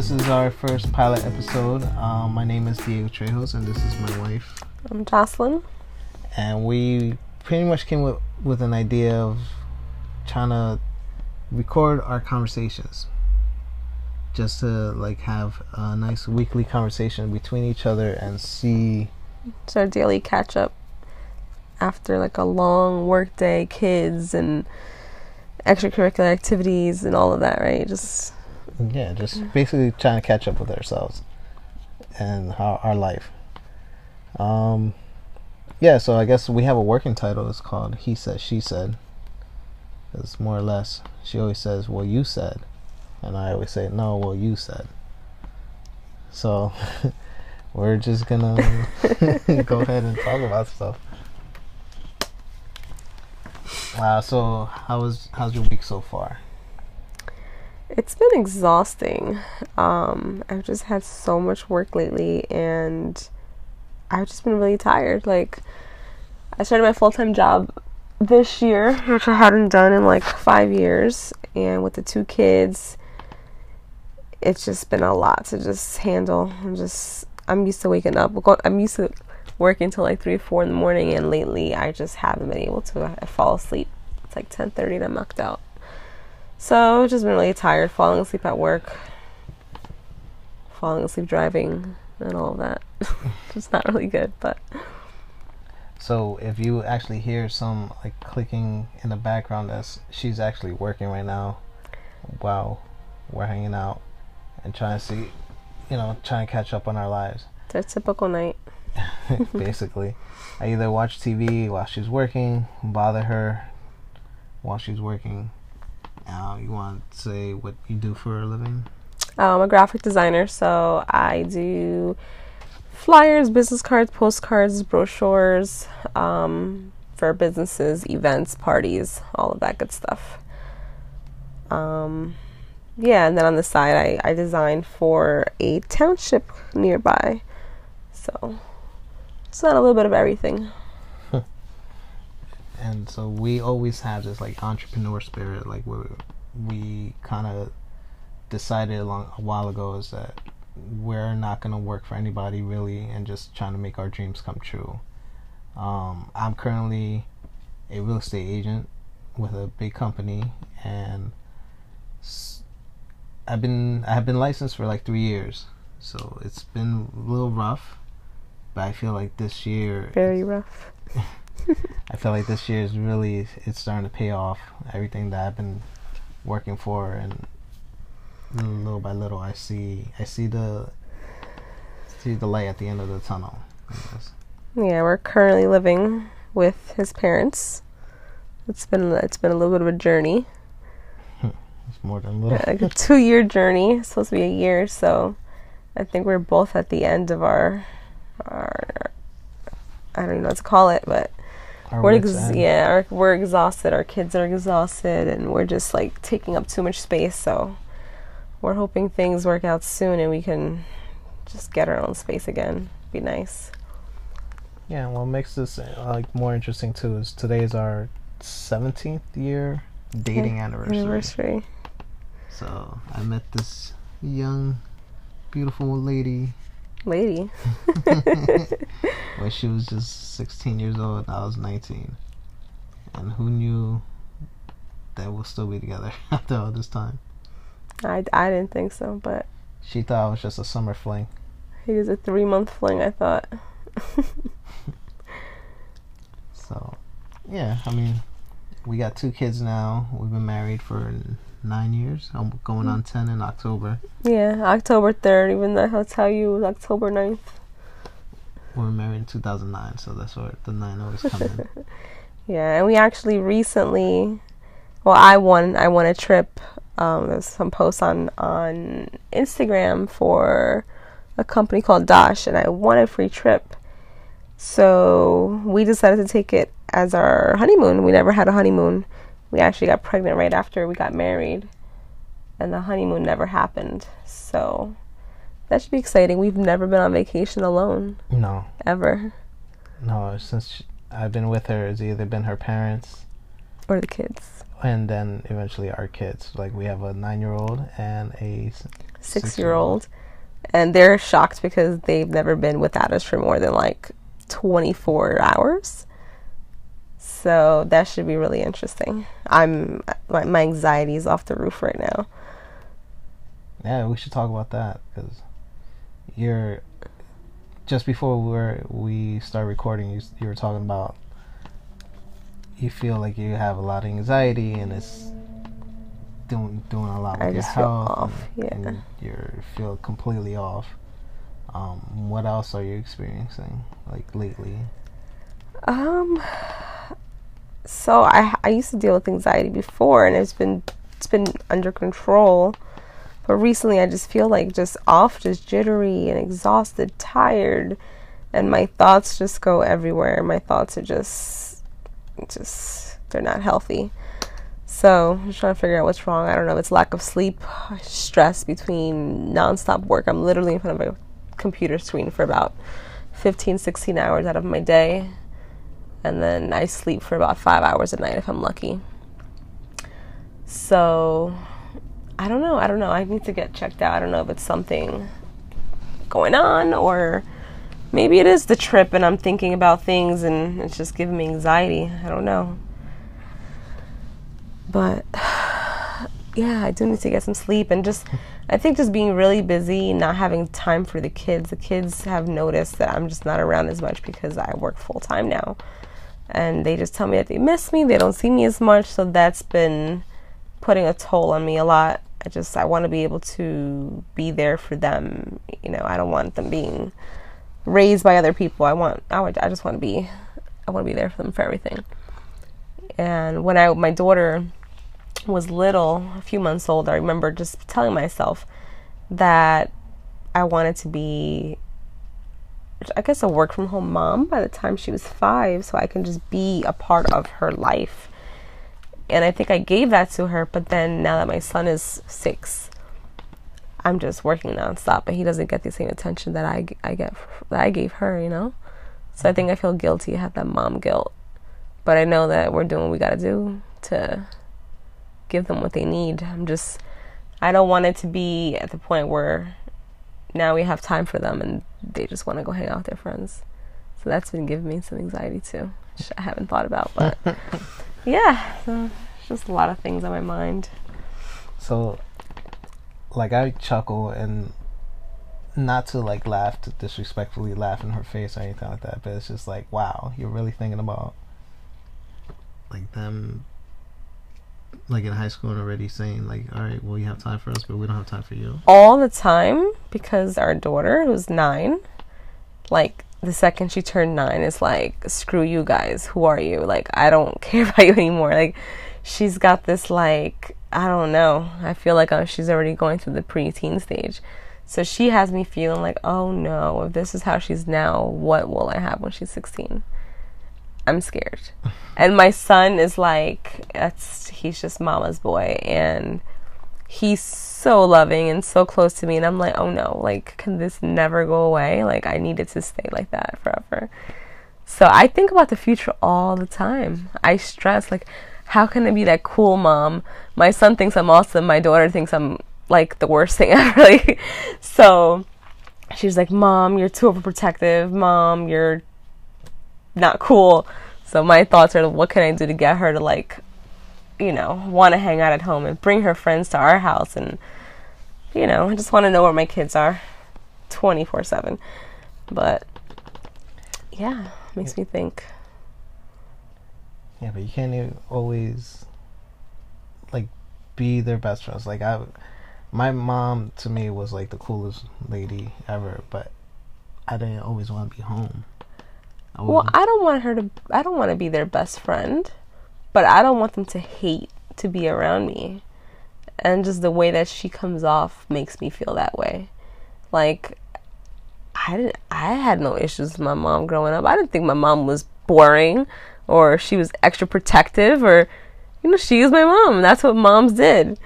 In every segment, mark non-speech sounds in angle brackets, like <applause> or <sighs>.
this is our first pilot episode. Um, my name is Diego Trejos, and this is my wife. I'm Jocelyn. And we pretty much came with, with an idea of trying to record our conversations. Just to like have a nice weekly conversation between each other and see. It's our daily catch up after like a long work day, kids and extracurricular activities and all of that, right? Just yeah, just basically trying to catch up with ourselves and our, our life. Um, yeah, so I guess we have a working title. It's called "He Said, She Said." It's more or less. She always says, "Well, you said," and I always say, "No, well, you said." So <laughs> we're just gonna <laughs> go ahead and talk about stuff. Uh, so how was how's your week so far? It's been exhausting. Um, I've just had so much work lately, and I've just been really tired. Like, I started my full time job this year, which I hadn't done in like five years, and with the two kids, it's just been a lot to just handle. I'm just, I'm used to waking up. I'm used to working till like three, four in the morning, and lately I just haven't been able to. I fall asleep. It's like ten thirty, and I'm knocked out. So I've just been really tired, falling asleep at work, falling asleep driving, and all of that. <laughs> it's not really good, but. So if you actually hear some like clicking in the background, that's she's actually working right now. While we're hanging out and trying to see, you know, trying to catch up on our lives. It's a typical night. <laughs> Basically, I either watch TV while she's working, bother her while she's working, uh, you want to say what you do for a living? I'm a graphic designer, so I do flyers, business cards, postcards, brochures um, for businesses, events, parties, all of that good stuff. Um, yeah, and then on the side, I, I design for a township nearby. So it's not a little bit of everything and so we always have this like entrepreneur spirit like we we kind of decided a, long, a while ago is that we're not going to work for anybody really and just trying to make our dreams come true. Um, i'm currently a real estate agent with a big company and i've been i've been licensed for like three years. So it's been a little rough but i feel like this year very rough <laughs> I feel like this year is really it's starting to pay off. Everything that I've been working for, and little by little, I see I see the see the light at the end of the tunnel. Yeah, we're currently living with his parents. It's been it's been a little bit of a journey. <laughs> it's more than a little. like a <laughs> two year journey. It's supposed to be a year, so I think we're both at the end of our our I don't even know what to call it, but our we're ex- yeah, our, we're exhausted. Our kids are exhausted, and we're just like taking up too much space. So we're hoping things work out soon, and we can just get our own space again. Be nice. Yeah, what makes this uh, like more interesting too is today is our seventeenth year dating yeah, anniversary. Anniversary. So I met this young, beautiful lady lady. when she was just 16 years old, I was 19. And who knew that we'll still be together <laughs> after all this time? I, I didn't think so, but. She thought it was just a summer fling. He was a three month fling, I thought. <laughs> so, yeah, I mean, we got two kids now. We've been married for nine years. I'm going on ten in October. Yeah, October third. Even though I'll tell you was October 9th. We were married in 2009, so that's where the nine always come in. yeah, and we actually recently, well, I won. I won a trip. Um, there's some posts on on Instagram for a company called Dash, and I won a free trip. So we decided to take it as our honeymoon. We never had a honeymoon we actually got pregnant right after we got married, and the honeymoon never happened. So that should be exciting. We've never been on vacation alone. No. Ever. No, since I've been with her, it's either been her parents or the kids, and then eventually our kids. Like we have a nine-year-old and a six year old. And they're shocked because they've never been without us for more than like 24 hours. So that should be really interesting. I'm my, my anxiety is off the roof right now. Yeah, we should talk about that because you're just before we were we start recording. You you were talking about you feel like you have a lot of anxiety and it's doing doing a lot with I your just feel health. off, and, yeah. and you feel completely off. Um, what else are you experiencing like lately? Um so I I used to deal with anxiety before and it's been it's been under control. But recently I just feel like just off, just jittery and exhausted, tired, and my thoughts just go everywhere. My thoughts are just just they're not healthy. So I'm trying to figure out what's wrong. I don't know. if It's lack of sleep, stress between nonstop work. I'm literally in front of a computer screen for about 15, 16 hours out of my day. And then I sleep for about five hours a night if I'm lucky. So I don't know. I don't know. I need to get checked out. I don't know if it's something going on or maybe it is the trip and I'm thinking about things and it's just giving me anxiety. I don't know. But <sighs> yeah, I do need to get some sleep and just I think just being really busy, not having time for the kids. The kids have noticed that I'm just not around as much because I work full time now. And they just tell me that they miss me, they don't see me as much, so that's been putting a toll on me a lot. I just I want to be able to be there for them. You know, I don't want them being raised by other people. I want I would, I just want to be I want to be there for them for everything. And when I my daughter was little, a few months old, I remember just telling myself that I wanted to be I guess a work from home mom by the time she was 5 so I can just be a part of her life and I think I gave that to her. But then now that my son is six, I'm just working nonstop, and he doesn't get the same attention that I I get that I gave her. You know, so I think I feel guilty. I have that mom guilt, but I know that we're doing what we got to do to give them what they need. I'm just I don't want it to be at the point where now we have time for them and they just want to go hang out with their friends. So that's been giving me some anxiety too, which I haven't thought about, but. <laughs> yeah, so just a lot of things on my mind. So, like, I chuckle and not to like laugh to disrespectfully laugh in her face or anything like that, but it's just like, wow, you're really thinking about like them, like in high school and already saying like, all right, well, you have time for us, but we don't have time for you. All the time because our daughter, who's nine, like the second she turned nine is like screw you guys who are you? Like i don't <laughs> care about you anymore. Like she's got this like i don't know. I feel like uh, she's already going through the preteen stage. So she has me feeling like oh no if this is how she's now what will i have when she's 16 i'm scared and my son is like that's he's just mama's boy and he's so loving and so close to me and I'm like, "Oh no, like can this never go away? Like I need it to stay like that forever." So I think about the future all the time. I stress like how can I be that cool mom? My son thinks I'm awesome, my daughter thinks I'm like the worst thing <laughs> ever. like so she's like, "Mom, you're too overprotective. Mom, you're not cool." So my thoughts are, what can I do to get her to like you know, want to hang out at home and bring her friends to our house. And, you know, I just want to know where my kids are 24 7. But, yeah, makes me think. Yeah, but you can't always like be their best friends. Like I, my mom to me was like the coolest lady ever, but I didn't always want to be home. I Well, I don't want her to, I don't want to be their best friend, but I don't want them to hate to be around me. And just the way that she comes off makes me feel that way. Like, I didn't, I had no issues with my mom growing up. I didn't think my mom was boring or she was extra protective or, you know, she was my mom. That's what moms did.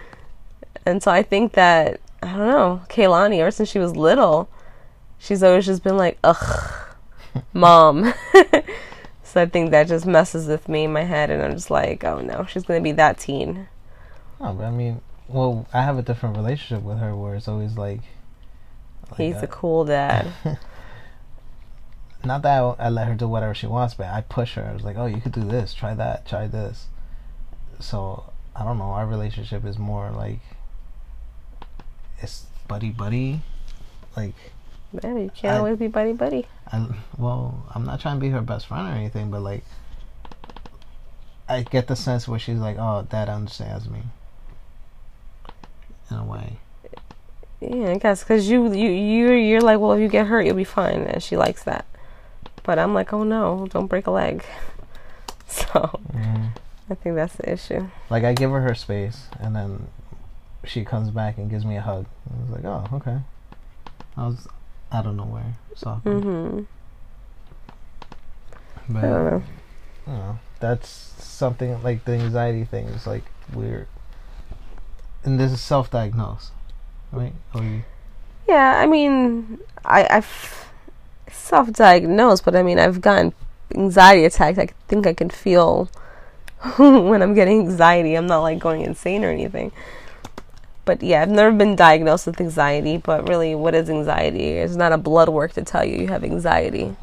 And so I think that, I don't know, Kaylani, ever since she was little, she's always just been like, ugh, <laughs> mom. <laughs> so I think that just messes with me in my head, and I'm just like, oh no, she's gonna be that teen. No, but I mean, well, I have a different relationship with her where it's always like. like He's uh, a cool dad. <laughs> not that I, I let her do whatever she wants, but I push her. I was like, "Oh, you could do this. Try that. Try this." So I don't know. Our relationship is more like it's buddy buddy. Like Man, you can't I- always be buddy buddy. I well, I'm not trying to be her best friend or anything, but like I get the sense where she's like, "Oh, Dad understands me." In a way, Yeah, I guess because you you you you're like, well, if you get hurt, you'll be fine, and she likes that. But I'm like, oh no, don't break a leg. <laughs> So Mhm. I think that's the issue. like I give her her space, and then she comes back and gives me a hug. I was like, "Oh, okay." I was out of nowhere, so hmm but I don't know. you know, that's something like the anxiety thing is like weird, and this is self-diagnosed, right? You, Yeah, I mean, I I've self-diagnosed, but I mean, I've gotten anxiety attacks. I think I can feel <laughs> when I'm getting anxiety. I'm not like going insane or anything. But yeah, I've never been diagnosed with anxiety. But really, what is anxiety? It's not a blood work to tell you you have anxiety.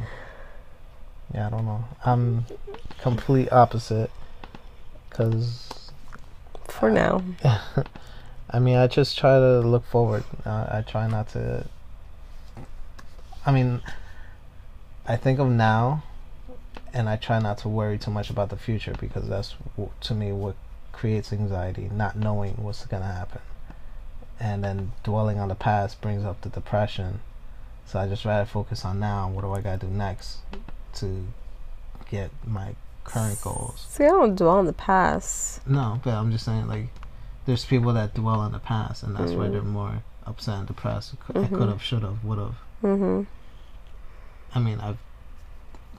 yeah, I don't know. I'm complete opposite, cause For now, <laughs> I mean, I just try to look forward. Uh, I try not to. I mean, I think of now, and I try not to worry too much about the future because that's to me what creates anxiety, not knowing what's gonna happen, and then dwelling on the past brings up the depression. So I just rather focus on now. What do I gotta do next to get my current goals? see, I don't dwell on the past. No, but I'm just saying, like, there's people that dwell on the past, and that's why Mm. they're more upset and depressed. I Mhm. could have, should have, would have. hmm I mean, I've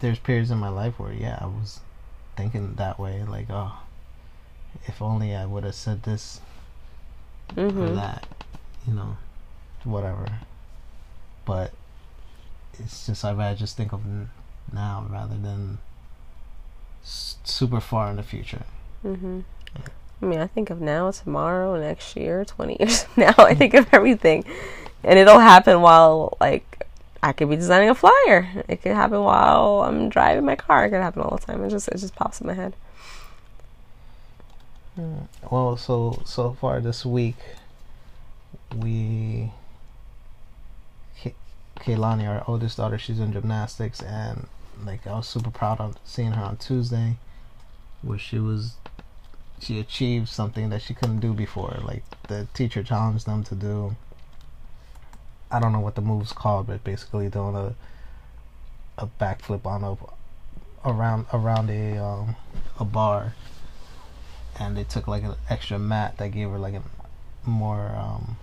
there's periods in my life where, yeah, I was thinking that way, like, oh, if only I would have said this or hmm that, you know, whatever. But it's just I'd rather just think of now rather than s- super far in the future. hmm I mean, I think of now, tomorrow, next year, 20 years from now. I think of everything. And it'll happen while, like, I could be designing a flyer. It could happen while I'm driving my car. It could happen all the time. It just, it just pops in my head. Mm, Well, so so far this week, we Ke- Kehlani, our oldest daughter, she's in gymnastics, and like I was super proud of seeing her on Tuesday, where she was she achieved something that she couldn't do before. Like the teacher challenged them to do. I don't know what the move's called, but basically doing a a backflip on a around around a um, a bar and they took like an extra mat that gave her like a more um,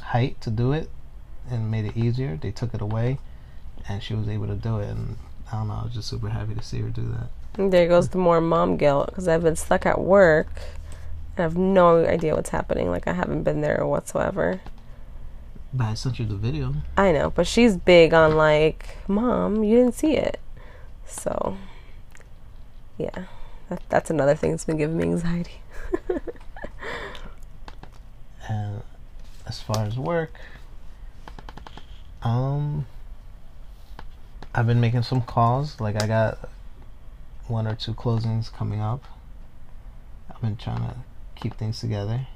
height to do it and made it easier. They took it away, and she was able to do it. And I don't know, I was just super happy to see her do that. There goes the more mom guilt because I've been stuck at work and I have no idea what's happening. Like, I haven't been there whatsoever. But I sent you the video. I know, but she's big on, like, mom, you didn't see it. So, yeah, that, <laughs> that's another thing that's been giving me anxiety. And <laughs> as far as work, um, I've been making some calls. Like I got one or two closings coming up. I've been trying to keep things together.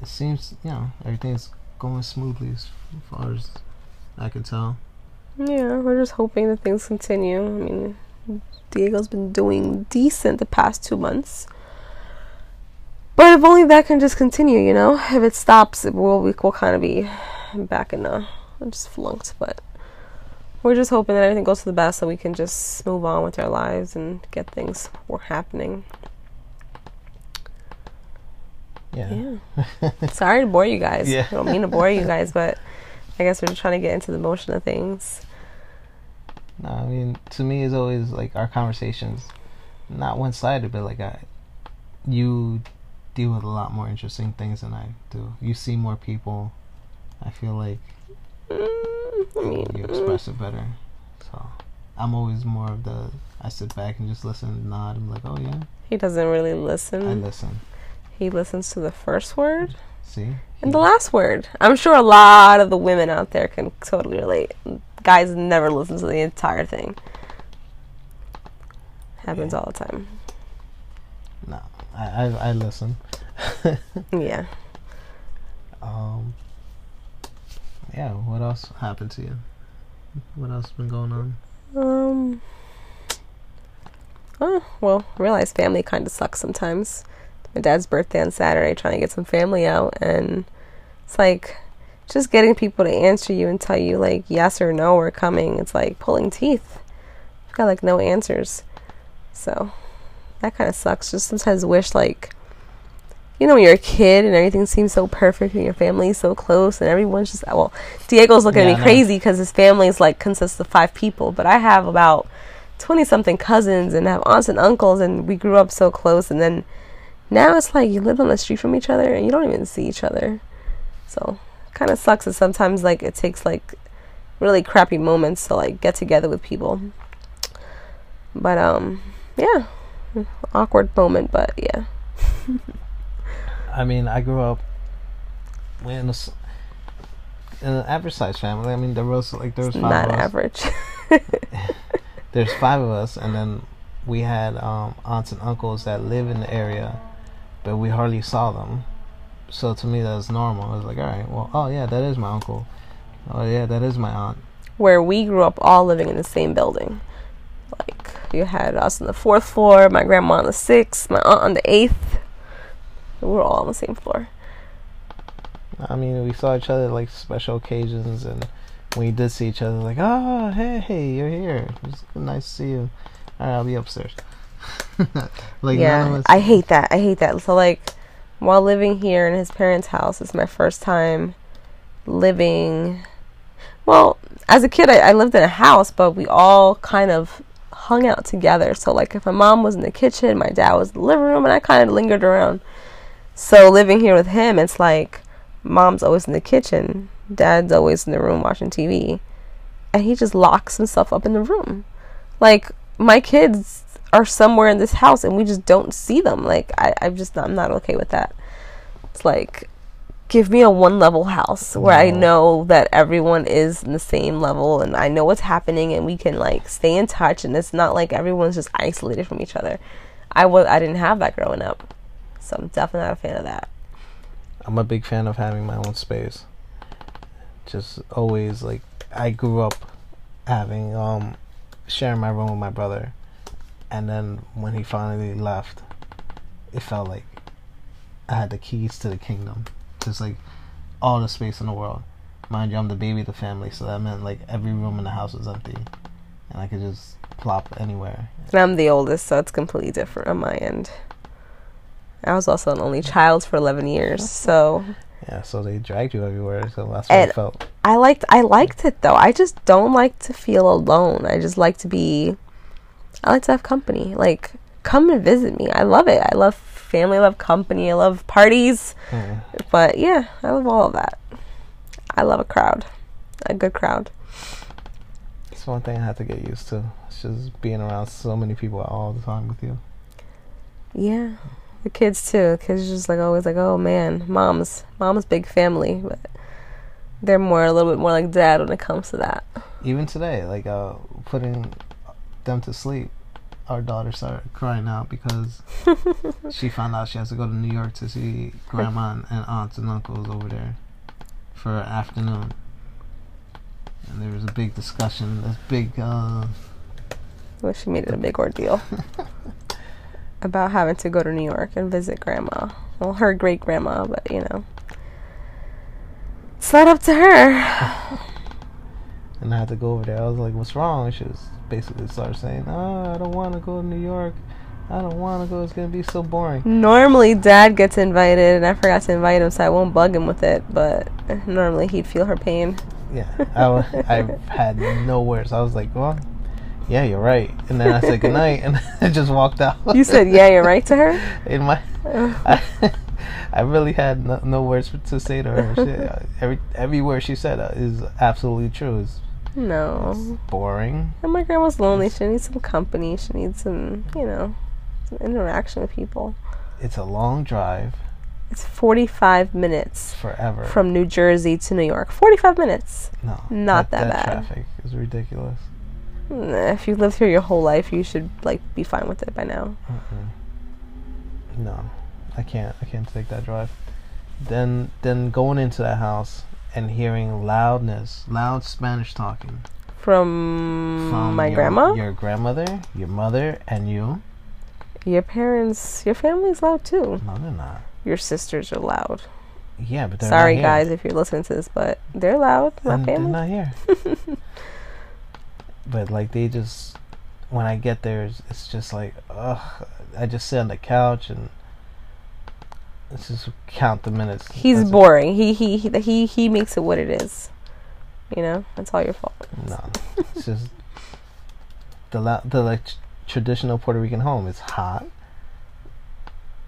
It seems, you know, everything's going smoothly as far as I can tell. Yeah, we're just hoping that things continue. I mean, Diego's been doing decent the past two months. But if only that can just continue, you know? If it stops, it will, we will kind of be back in a just flunked. But we're just hoping that everything goes to the best so we can just move on with our lives and get things more happening. Yeah. Yeah. Sorry to bore you guys. <laughs> Yeah. I don't mean to bore you guys, but I guess we're just trying to get into the motion of things. No, I mean, to me, it's always like our conversations, not one sided, but like I, you deal with a lot more interesting things than I do. You see more people. I feel like Mm, I mean, you mm, express it better. So I'm always more of the I sit back and just listen, nod. I'm like, oh yeah, he doesn't really listen. I listen. He listens to the first word See? and the last word. I'm sure a lot of the women out there can totally relate. Guys never listen to the entire thing. Happens Yeah. all the time. No, I I, I listen. <laughs> Yeah. um. Yeah. What else happened to you? What else been going on? Um. Oh, well, realize family kind of sucks sometimes. My dad's birthday on Saturday, trying to get some family out, and it's like just getting people to answer you and tell you like yes or no we're coming. It's like pulling teeth. I've got like no answers, so that kind of sucks. Just sometimes wish like. You know, when you're a kid and everything seems so perfect and your family's so close and everyone's just, well, Diego's looking Yeah, at me crazy because his family's like consists of five people, but I have about 20 something cousins and have aunts and uncles and we grew up so close and then now it's like you live on the street from each other and you don't even see each other so kind of sucks that sometimes like it takes like really crappy moments to like get together with people but um yeah awkward moment but yeah <laughs> I mean, I grew up in a, in an average size family. I mean, there was like there was five not of us. average <laughs> <laughs> There's five of us, and then we had um, aunts and uncles that live in the area, but we hardly saw them. So to me, that was normal. I was like, all right, well, oh yeah, that is my uncle. Oh yeah, that is my aunt. where we grew up all living in the same building. Like you had us on the fourth floor, my grandma on the sixth, my aunt on the eighth. We were all on the same floor. I mean, we saw each other like special occasions, and when we did see each other, like, oh hey, hey, you're here. It's nice to see you. All right, I'll be upstairs. <laughs> like yeah. I hate that. I hate that. So like, while living here in his parents' house, it's my first time living. Well, as a kid, I, I lived in a house, but we all kind of hung out together. So like, if my mom was in the kitchen, my dad was in the living room, and I kind of lingered around. So living here with him, it's like mom's always in the kitchen, dad's always in the room watching TV, and he just locks himself up in the room. Like my kids are somewhere in this house and we just don't see them. Like I, I'm just I'm not okay with that. It's like give me a one level house where I know that everyone is in the same level and I know what's happening and we can like stay in touch and it's not like everyone's just isolated from each other. I was I didn't have that growing up. So I'm definitely not a fan of that. I'm a big fan of having my own space. Just always like I grew up having um sharing my room with my brother, and then when he finally left, it felt like I had the keys to the kingdom, just like all the space in the world. Mind you, I'm the baby of the family, so that meant like every room in the house was empty, and I could just plop anywhere. And I'm the oldest, so it's completely different on my end. I was also an only child for 11 years, so Yeah, so they dragged you everywhere, so that's what And- it felt. I liked I liked it though. I just don't like to feel alone. I just like to be I like to have company. Like come and visit me. I love it. I love family, I love company, I love parties. Mm. But yeah, I love all of that. I love a crowd. A good crowd. It's one thing I have to get used to. It's just being around so many people all the time with you. Yeah. The kids too. Kids are just like always like, oh man, mom's mom's big family, but they're more a little bit more like dad when it comes to that. Even today, like uh, putting them to sleep, our daughter started crying out because <laughs> she found out she has to go to New York to see grandma and, aunts and uncles over there for an afternoon. And there was a big discussion, this big, uh, Well, she made it a big ordeal <laughs> about having to go to New York and visit grandma. Well, her great grandma, but you know, it's not up to her. <laughs> and I had to go over there. I was like, "What's wrong?" She was basically started saying, "Oh, I don't want to go to New York. I don't want to go. It's gonna be so boring." Normally, dad gets invited, and I forgot to invite him, so I won't bug him with it. But normally, he'd feel her pain. Yeah, I, wa- I had no words. I was like, "Well, yeah, you're right." And then I said good night, and <laughs> I just walked out. You said, "Yeah, you're right" to her. <laughs> in my, I, <laughs> I really had no, no words to say to her. She, every every word she said uh, is absolutely true. It's No, boring. and my grandma's lonely. She needs some company. She needs some, you know, some interaction with people. It's a long drive. It's 45 minutes forever. from New Jersey to New York. 45 minutes. no, not that bad. Traffic is ridiculous. Nah, If you've lived here your whole life, you should like be fine with it by now. Mm-mm. No, I can't. I can't take that drive. Then, then going into that house and hearing loudness, loud Spanish talking From, from my your, grandma, your grandmother, your mother, and you. your parents, your family's loud too. No, they're not. Your sisters are loud. Yeah, but they're Sorry, not here. guys, if you're listening to this, but they're loud. My And they're not here. <laughs> but like they just, when I get there, it's, it's just like, ugh. I just sit on the couch and let's just count the minutes. He's That's it. boring. He, he he he he makes it what it is. You know, that's all your fault. No, it's just the la- the like tr- traditional Puerto Rican home. It's hot.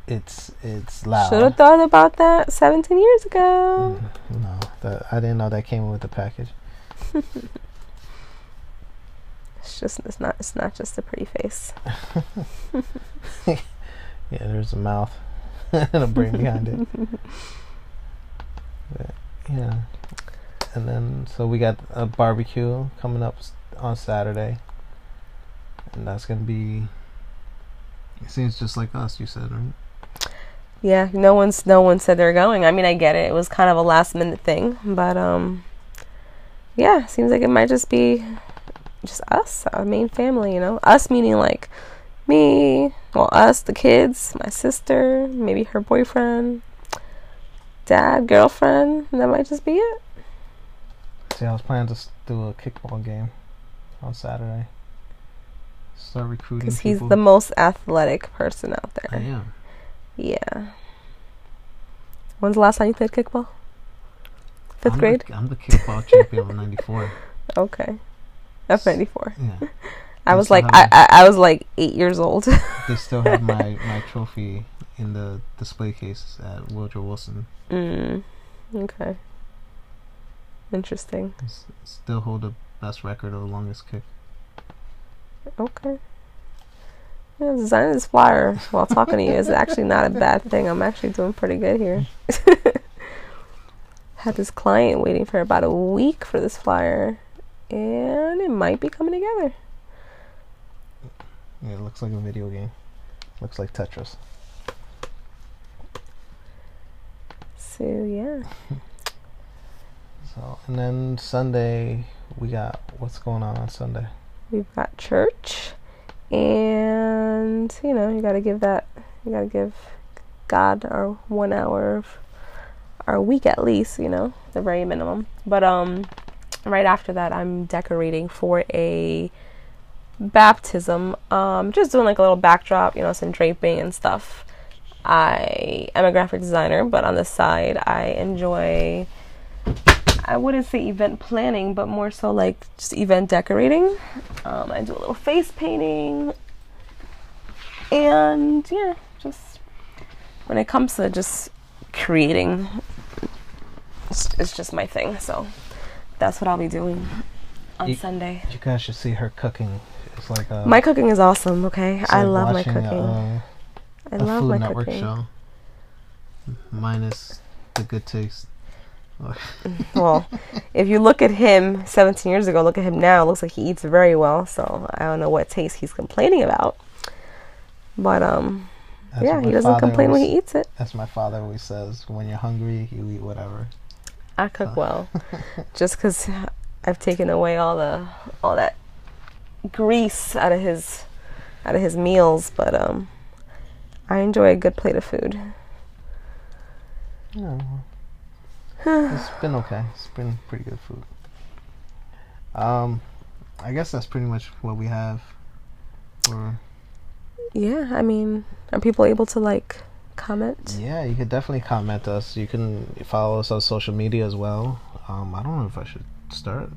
It's it's loud. Should have thought about that 17 years ago. Mm, No, that I didn't know that came with the package. <laughs> It's just it's not it's not just a pretty face. <laughs> Yeah, there's a mouth and a brain behind it. <laughs> But, yeah, and then so we got a barbecue coming up on Saturday, and that's gonna be. It seems just like us. You said right? Yeah, no one's no one said they're going. I mean, I get it. It was kind of a last minute thing, but um, yeah, seems like it might just be just us, our main family. You know, us meaning like me, well, us, the kids, my sister, maybe her boyfriend, dad, girlfriend. and That might just be it. See, I was planning to do a kickball game on Saturday. Start recruiting Because he's people. the most athletic person out there. I there. am. Yeah. When's the last time you played kickball? 5th I'm grade? The, I'm the kickball champion of '94. <laughs> Okay. F ninety four. Yeah, I was like I, I I was like eight years old. <laughs> they still have my <laughs> my trophy in the display case at Woodrow Wilson. mm. Okay. Interesting. S- Still hold the best record of the longest kick. Okay. Yeah, designing this flyer while talking to you is actually not a bad thing. I'm actually doing pretty good here. <laughs> Had this client waiting for about a week for this flyer, and it might be coming together. It looks like a video game. Looks like Tetris. So yeah. <laughs> So, and then Sunday we got what's going on on Sunday? We've got church, and you know, you gotta give that, you gotta give God our one hour of our week at least, you know, the very minimum. But um, right after that, I'm decorating for a baptism. Um, just doing like a little backdrop, you know, some draping and stuff. I am a graphic designer, but on the side, I enjoy. I wouldn't say event planning, but more so like just event decorating. Um, I do a little face painting, and yeah, just when it comes to just creating, it's, it's just my thing. So that's what I'll be doing on You- Sunday. You guys should see her cooking. It's like a My cooking is awesome. Okay, it's I like love my watching cooking. A, I love Food my Network cooking. show. Minus the good taste. <laughs> well, if you look at him 17 years ago, look at him now. It looks like he eats very well. So I don't know what taste he's complaining about. But um, That's yeah, he doesn't complain when he eats it. That's my father always says. When you're hungry, you eat whatever. I cook well, <laughs> just because I've taken away all the all that grease out of his out of his meals. But um, I enjoy a good plate of food. Yeah, <sighs> it's been okay. It's been pretty good food. Um, I guess that's pretty much what we have. For Yeah, I mean, are people able to like comment? yeah, you could definitely comment us. You can follow us on social media as well. Um, I don't know if I should start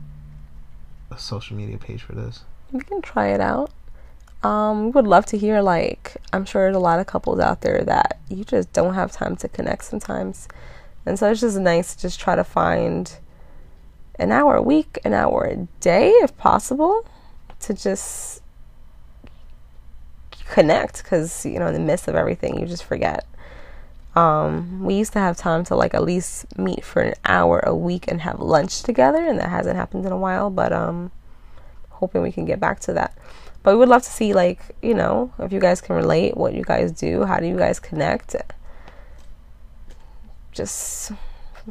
a social media page for this. We can try it out. Um, we would love to hear like I'm sure there's a lot of couples out there that you just don't have time to connect sometimes. And so it's just nice to just try to find an hour a week, an hour a day if possible to just connect cuz you know in the midst of everything you just forget. Um, we used to have time to like at least meet for an hour a week and have lunch together, and that hasn't happened in a while. But um, hoping we can get back to that. But we would love to see like you know if you guys can relate, what you guys do, how do you guys connect, just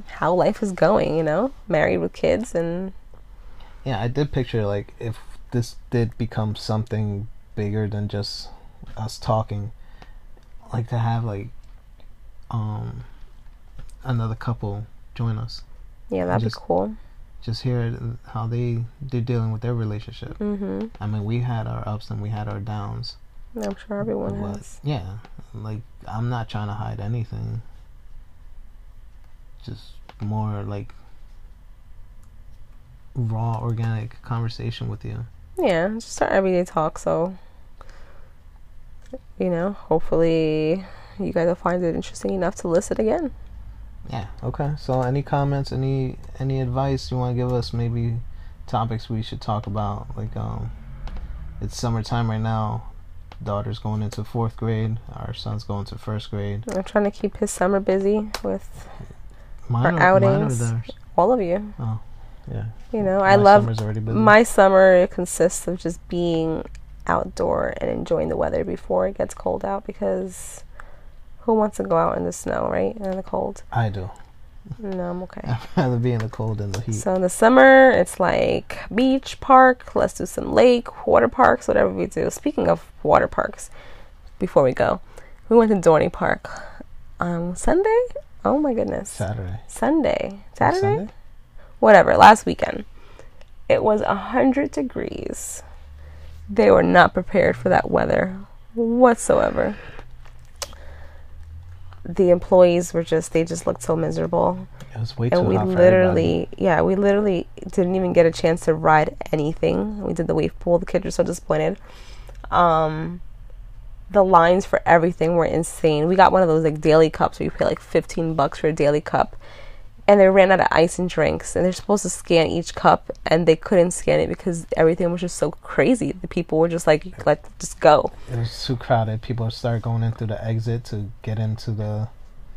how life is going. You know, married with kids and Yeah, I did picture like if this did become something bigger than just us talking, like to have like um another couple join us. yeah, that'd Just- be cool. Just hear how they they're dealing with their relationship. Mhm. I mean, we had our ups and we had our downs. I'm sure everyone But has. yeah, like I'm not trying to hide anything. Just more like raw, organic conversation with you. Yeah, just our everyday talk. So, you know, hopefully you guys will find it interesting enough to listen again. Yeah. Okay. So, any comments? Any any advice you want to give us? Maybe topics we should talk about. Like, um, it's summertime right now. Daughter's going into fourth grade. Our son's going to first grade. I'm trying to keep his summer busy with Mine For are, mine outings. theirs. all of you. Oh, yeah. You know, My I love summer's already busy. my summer consists of just being outdoor and enjoying the weather before it gets cold out because who wants to go out in the snow, right? And in the cold. I do. No, I'm okay. <laughs> I'd rather be in the cold than the heat. So in the summer, it's like beach, park. Let's do some lake, water parks, whatever we do. Speaking of water parks, before we go, we went to Dorney Park on Sunday. Oh my goodness, Saturday. Sunday, Saturday, Sunday? whatever. Last weekend, it was a hundred degrees. They were not prepared for that weather whatsoever. The employees were just, they just looked so miserable. It was way too and we hot for everybody. literally yeah we literally didn't even get a chance to ride anything. We did the wave pool. The kids were so disappointed. Um the lines for everything were insane. We got one of those like daily cups where you pay like 15 bucks for a daily cup and they ran out of ice and drinks and they're supposed to scan each cup and they couldn't scan it because everything was just so crazy the people were just like let just go It was too crowded. People started going in through the exit to get into the.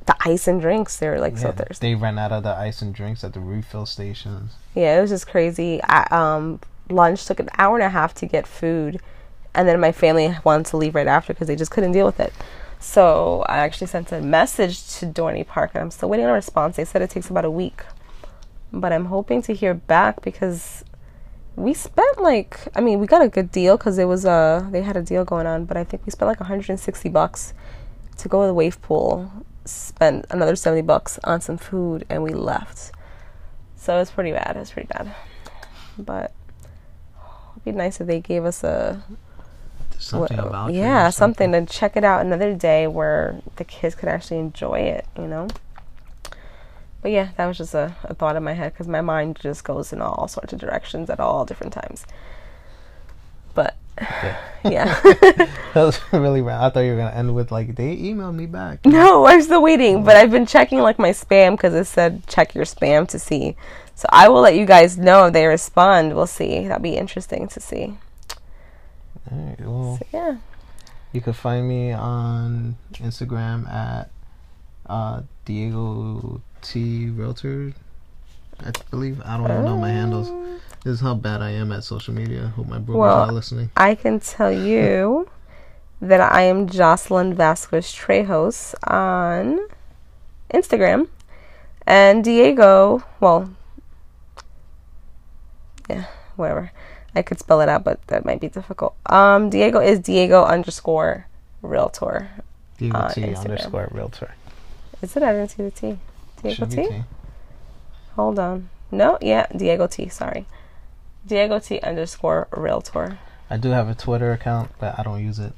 the ice and drinks they were like so thirsty They ran out of the ice and drinks at the refill stations. Yeah, it was just crazy. I, um, lunch took an hour and a half to get food, and then my family wanted to leave right after because they just couldn't deal with it. So I actually sent a message to Dorney Park, and I'm still waiting on a response. They said it takes about a week, but I'm hoping to hear back because we spent like I mean we got a good deal because it was uh they had a deal going on, but I think we spent like 160 bucks to go to the wave pool, spent another 70 bucks on some food, and we left. So it was pretty bad. It was pretty bad. But it'd be nice if they gave us a Something about yeah something to check it out another day where the kids could actually enjoy it. You know. But yeah, that was just a, a thought in my head because my mind just goes in all sorts of directions at all different times. But <laughs> yeah. <laughs> That was really rad. I thought you were gonna end with like they emailed me back. No, I'm still waiting, but oh. I've been checking like my spam because it said check your spam to see. So I will let you guys know if they respond. We'll see. That'll be interesting to see. Well, So yeah, you can find me on Instagram at uh, Diego T Realtor. I believe I don't even know my handles. This is how bad I am at social media. Hope my brother's Well, not listening. I can tell <laughs> you that I am Jocelyn Vasquez Trejos on Instagram, and Diego. Well, yeah, whatever. I could spell it out, but that might be difficult. Um, Diego is Diego underscore Realtor. Diego T Instagram. underscore Realtor. Is it? I didn't see the T. Diego T? T. Hold on. No, yeah, Diego T. Sorry. Diego T underscore Realtor. I do have a Twitter account, but I don't use it.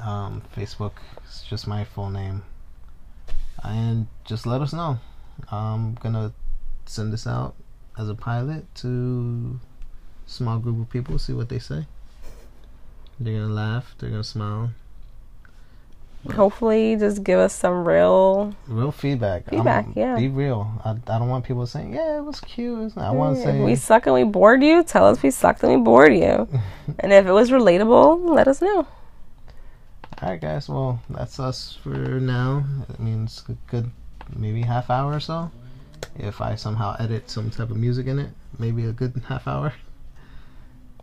Um, Facebook is just my full name. And just let us know. I'm gonna send this out as a pilot to small group of people, see what they say. They're gonna laugh, they're gonna smile. Hopefully, just give us some real. Real feedback. Feedback, I'm- yeah. Be real. I, I don't want people saying, yeah, it was cute. I want to If say, we suck and we bored you, tell us we sucked and we bored you. <laughs> and if it was relatable, let us know. All right, guys. Well, that's us for now. I mean, it's a good maybe half hour or so. If I somehow edit some type of music in it, maybe a good half hour.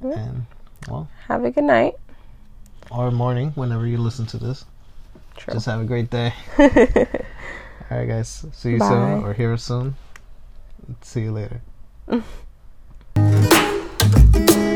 Yeah. And well, Have a good night. or morning whenever you listen to this. True. Just have a great day. <laughs> All right, guys. See you Bye. soon or hear us soon. See you later. <laughs>